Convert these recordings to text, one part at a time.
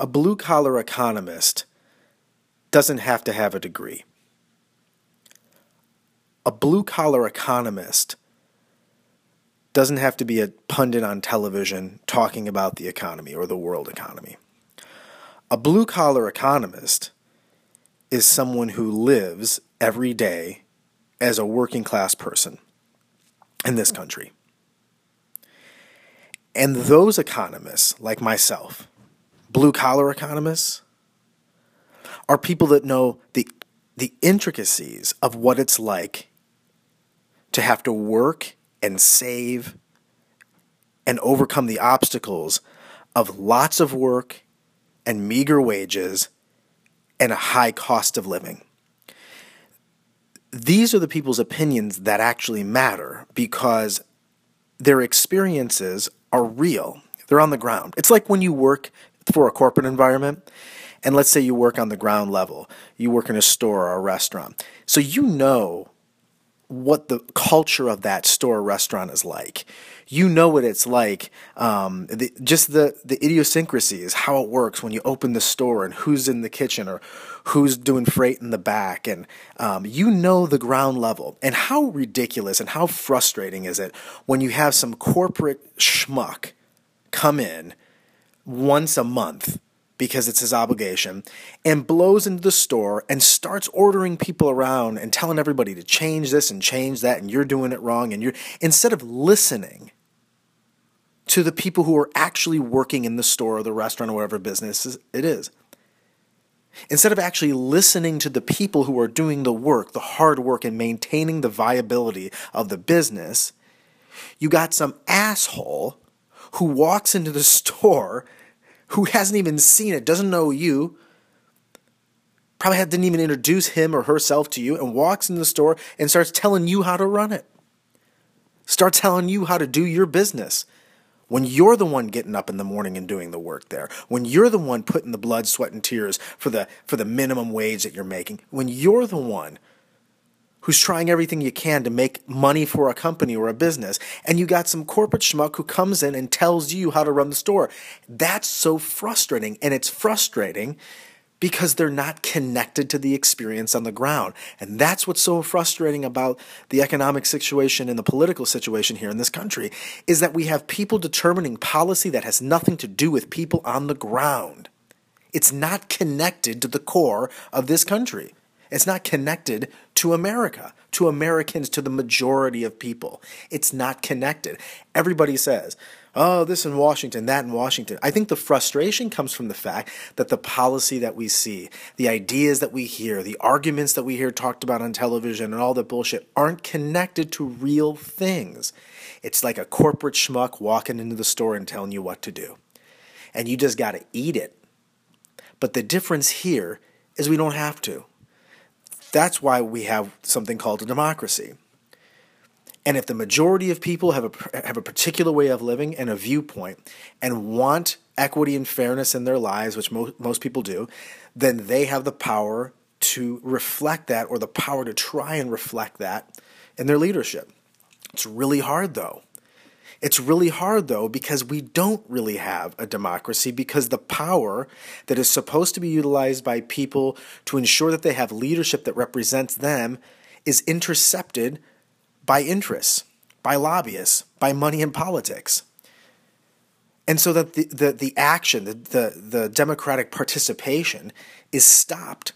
a blue collar economist doesn't have to have a degree. A blue collar economist doesn't have to be a pundit on television talking about the economy or the world economy. A blue collar economist is someone who lives every day as a working class person in this country. And those economists, like myself, blue collar economists, are people that know the, the intricacies of what it's like to have to work and save and overcome the obstacles of lots of work and meager wages and a high cost of living. These are the people's opinions that actually matter because their experiences are real. They're on the ground. It's like when you work for a corporate environment, and let's say you work on the ground level, you work in a store or a restaurant. So you know what the culture of that store or restaurant is like. You know what it's like, um, the, just the, the idiosyncrasies, how it works when you open the store and who's in the kitchen or who's doing freight in the back. And um, you know the ground level. And how ridiculous and how frustrating is it when you have some corporate schmuck come in once a month because it's his obligation, and blows into the store and starts ordering people around and telling everybody to change this and change that, and you're doing it wrong, and you're instead of listening to the people who are actually working in the store or the restaurant or whatever business it is. Instead of actually listening to the people who are doing the work, the hard work, and maintaining the viability of the business, you got some asshole who walks into the store who hasn't even seen it, doesn't know you, probably didn't even introduce him or herself to you, and walks into the store and starts telling you how to run it. Start telling you how to do your business. When you're the one getting up in the morning and doing the work there, when you're the one putting the blood, sweat, and tears for the for the minimum wage that you're making, when you're the one who's trying everything you can to make money for a company or a business, and you got some corporate schmuck who comes in and tells you how to run the store. That's so frustrating, and it's frustrating because they're not connected to the experience on the ground. And that's what's so frustrating about the economic situation and the political situation here in this country is that we have people determining policy that has nothing to do with people on the ground. It's not connected to the core of this country. It's not connected to America, to Americans, to the majority of people. It's not connected. Everybody says, oh, this in Washington, that in Washington. I think the frustration comes from the fact that the policy that we see, the ideas that we hear, the arguments that we hear talked about on television and all that bullshit aren't connected to real things. It's like a corporate schmuck walking into the store and telling you what to do. And you just got to eat it. But the difference here is we don't have to. That's why we have something called a democracy. And if the majority of people have a, have a particular way of living and a viewpoint and want equity and fairness in their lives, which mo- most people do, then they have the power to reflect that or the power to try and reflect that in their leadership. It's really hard though. It's really hard though because we don't really have a democracy because the power that is supposed to be utilized by people to ensure that they have leadership that represents them is intercepted by interests, by lobbyists, by money in politics. And so that the, the, the action, the, the, the democratic participation is stopped,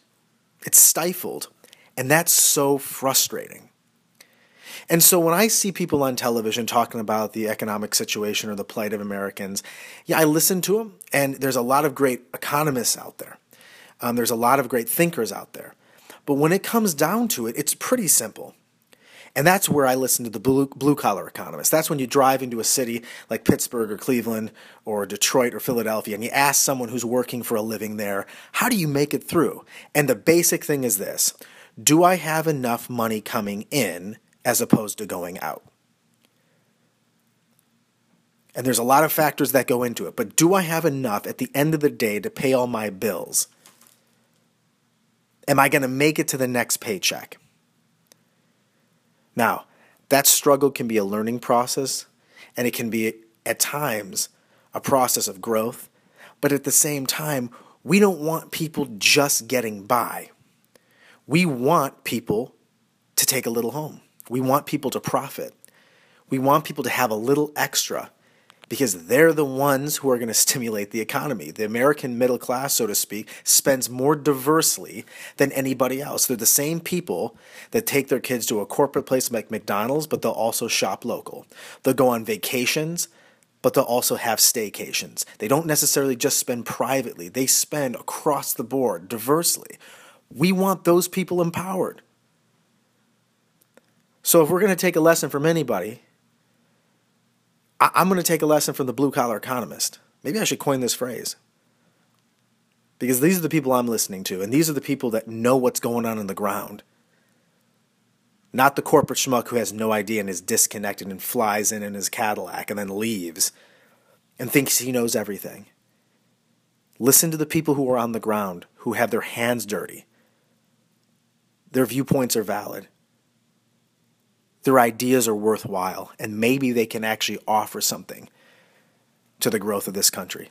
it's stifled. And that's so frustrating. And so when I see people on television talking about the economic situation or the plight of Americans, yeah, I listen to them, and there's a lot of great economists out there. Um, there's a lot of great thinkers out there. But when it comes down to it, it's pretty simple. And that's where I listen to the blue, blue collar economists. That's when you drive into a city like Pittsburgh or Cleveland or Detroit or Philadelphia and you ask someone who's working for a living there, how do you make it through? And the basic thing is this Do I have enough money coming in as opposed to going out. And there's a lot of factors that go into it, but do I have enough at the end of the day to pay all my bills? Am I going to make it to the next paycheck? Now, that struggle can be a learning process, and it can be at times a process of growth, But at the same time, we don't want people just getting by. We want people to take a little home. We want people to profit. We want people to have a little extra because they're the ones who are going to stimulate the economy. The American middle class, so to speak, spends more diversely than anybody else. They're the same people that take their kids to a corporate place like McDonald's, but they'll also shop local. They'll go on vacations, but they'll also have staycations. They don't necessarily just spend privately, they spend across the board, diversely. We want those people empowered. So if we're going to take a lesson from anybody, I- I'm going to take a lesson from the blue collar economist. Maybe I should coin this phrase. Because these are the people I'm listening to, and these are the people that know what's going on in the ground. Not the corporate schmuck who has no idea and is disconnected and flies in in his Cadillac and then leaves and thinks he knows everything. Listen to the people who are on the ground, who have their hands dirty. Their viewpoints are valid their ideas are worthwhile and maybe they can actually offer something to the growth of this country.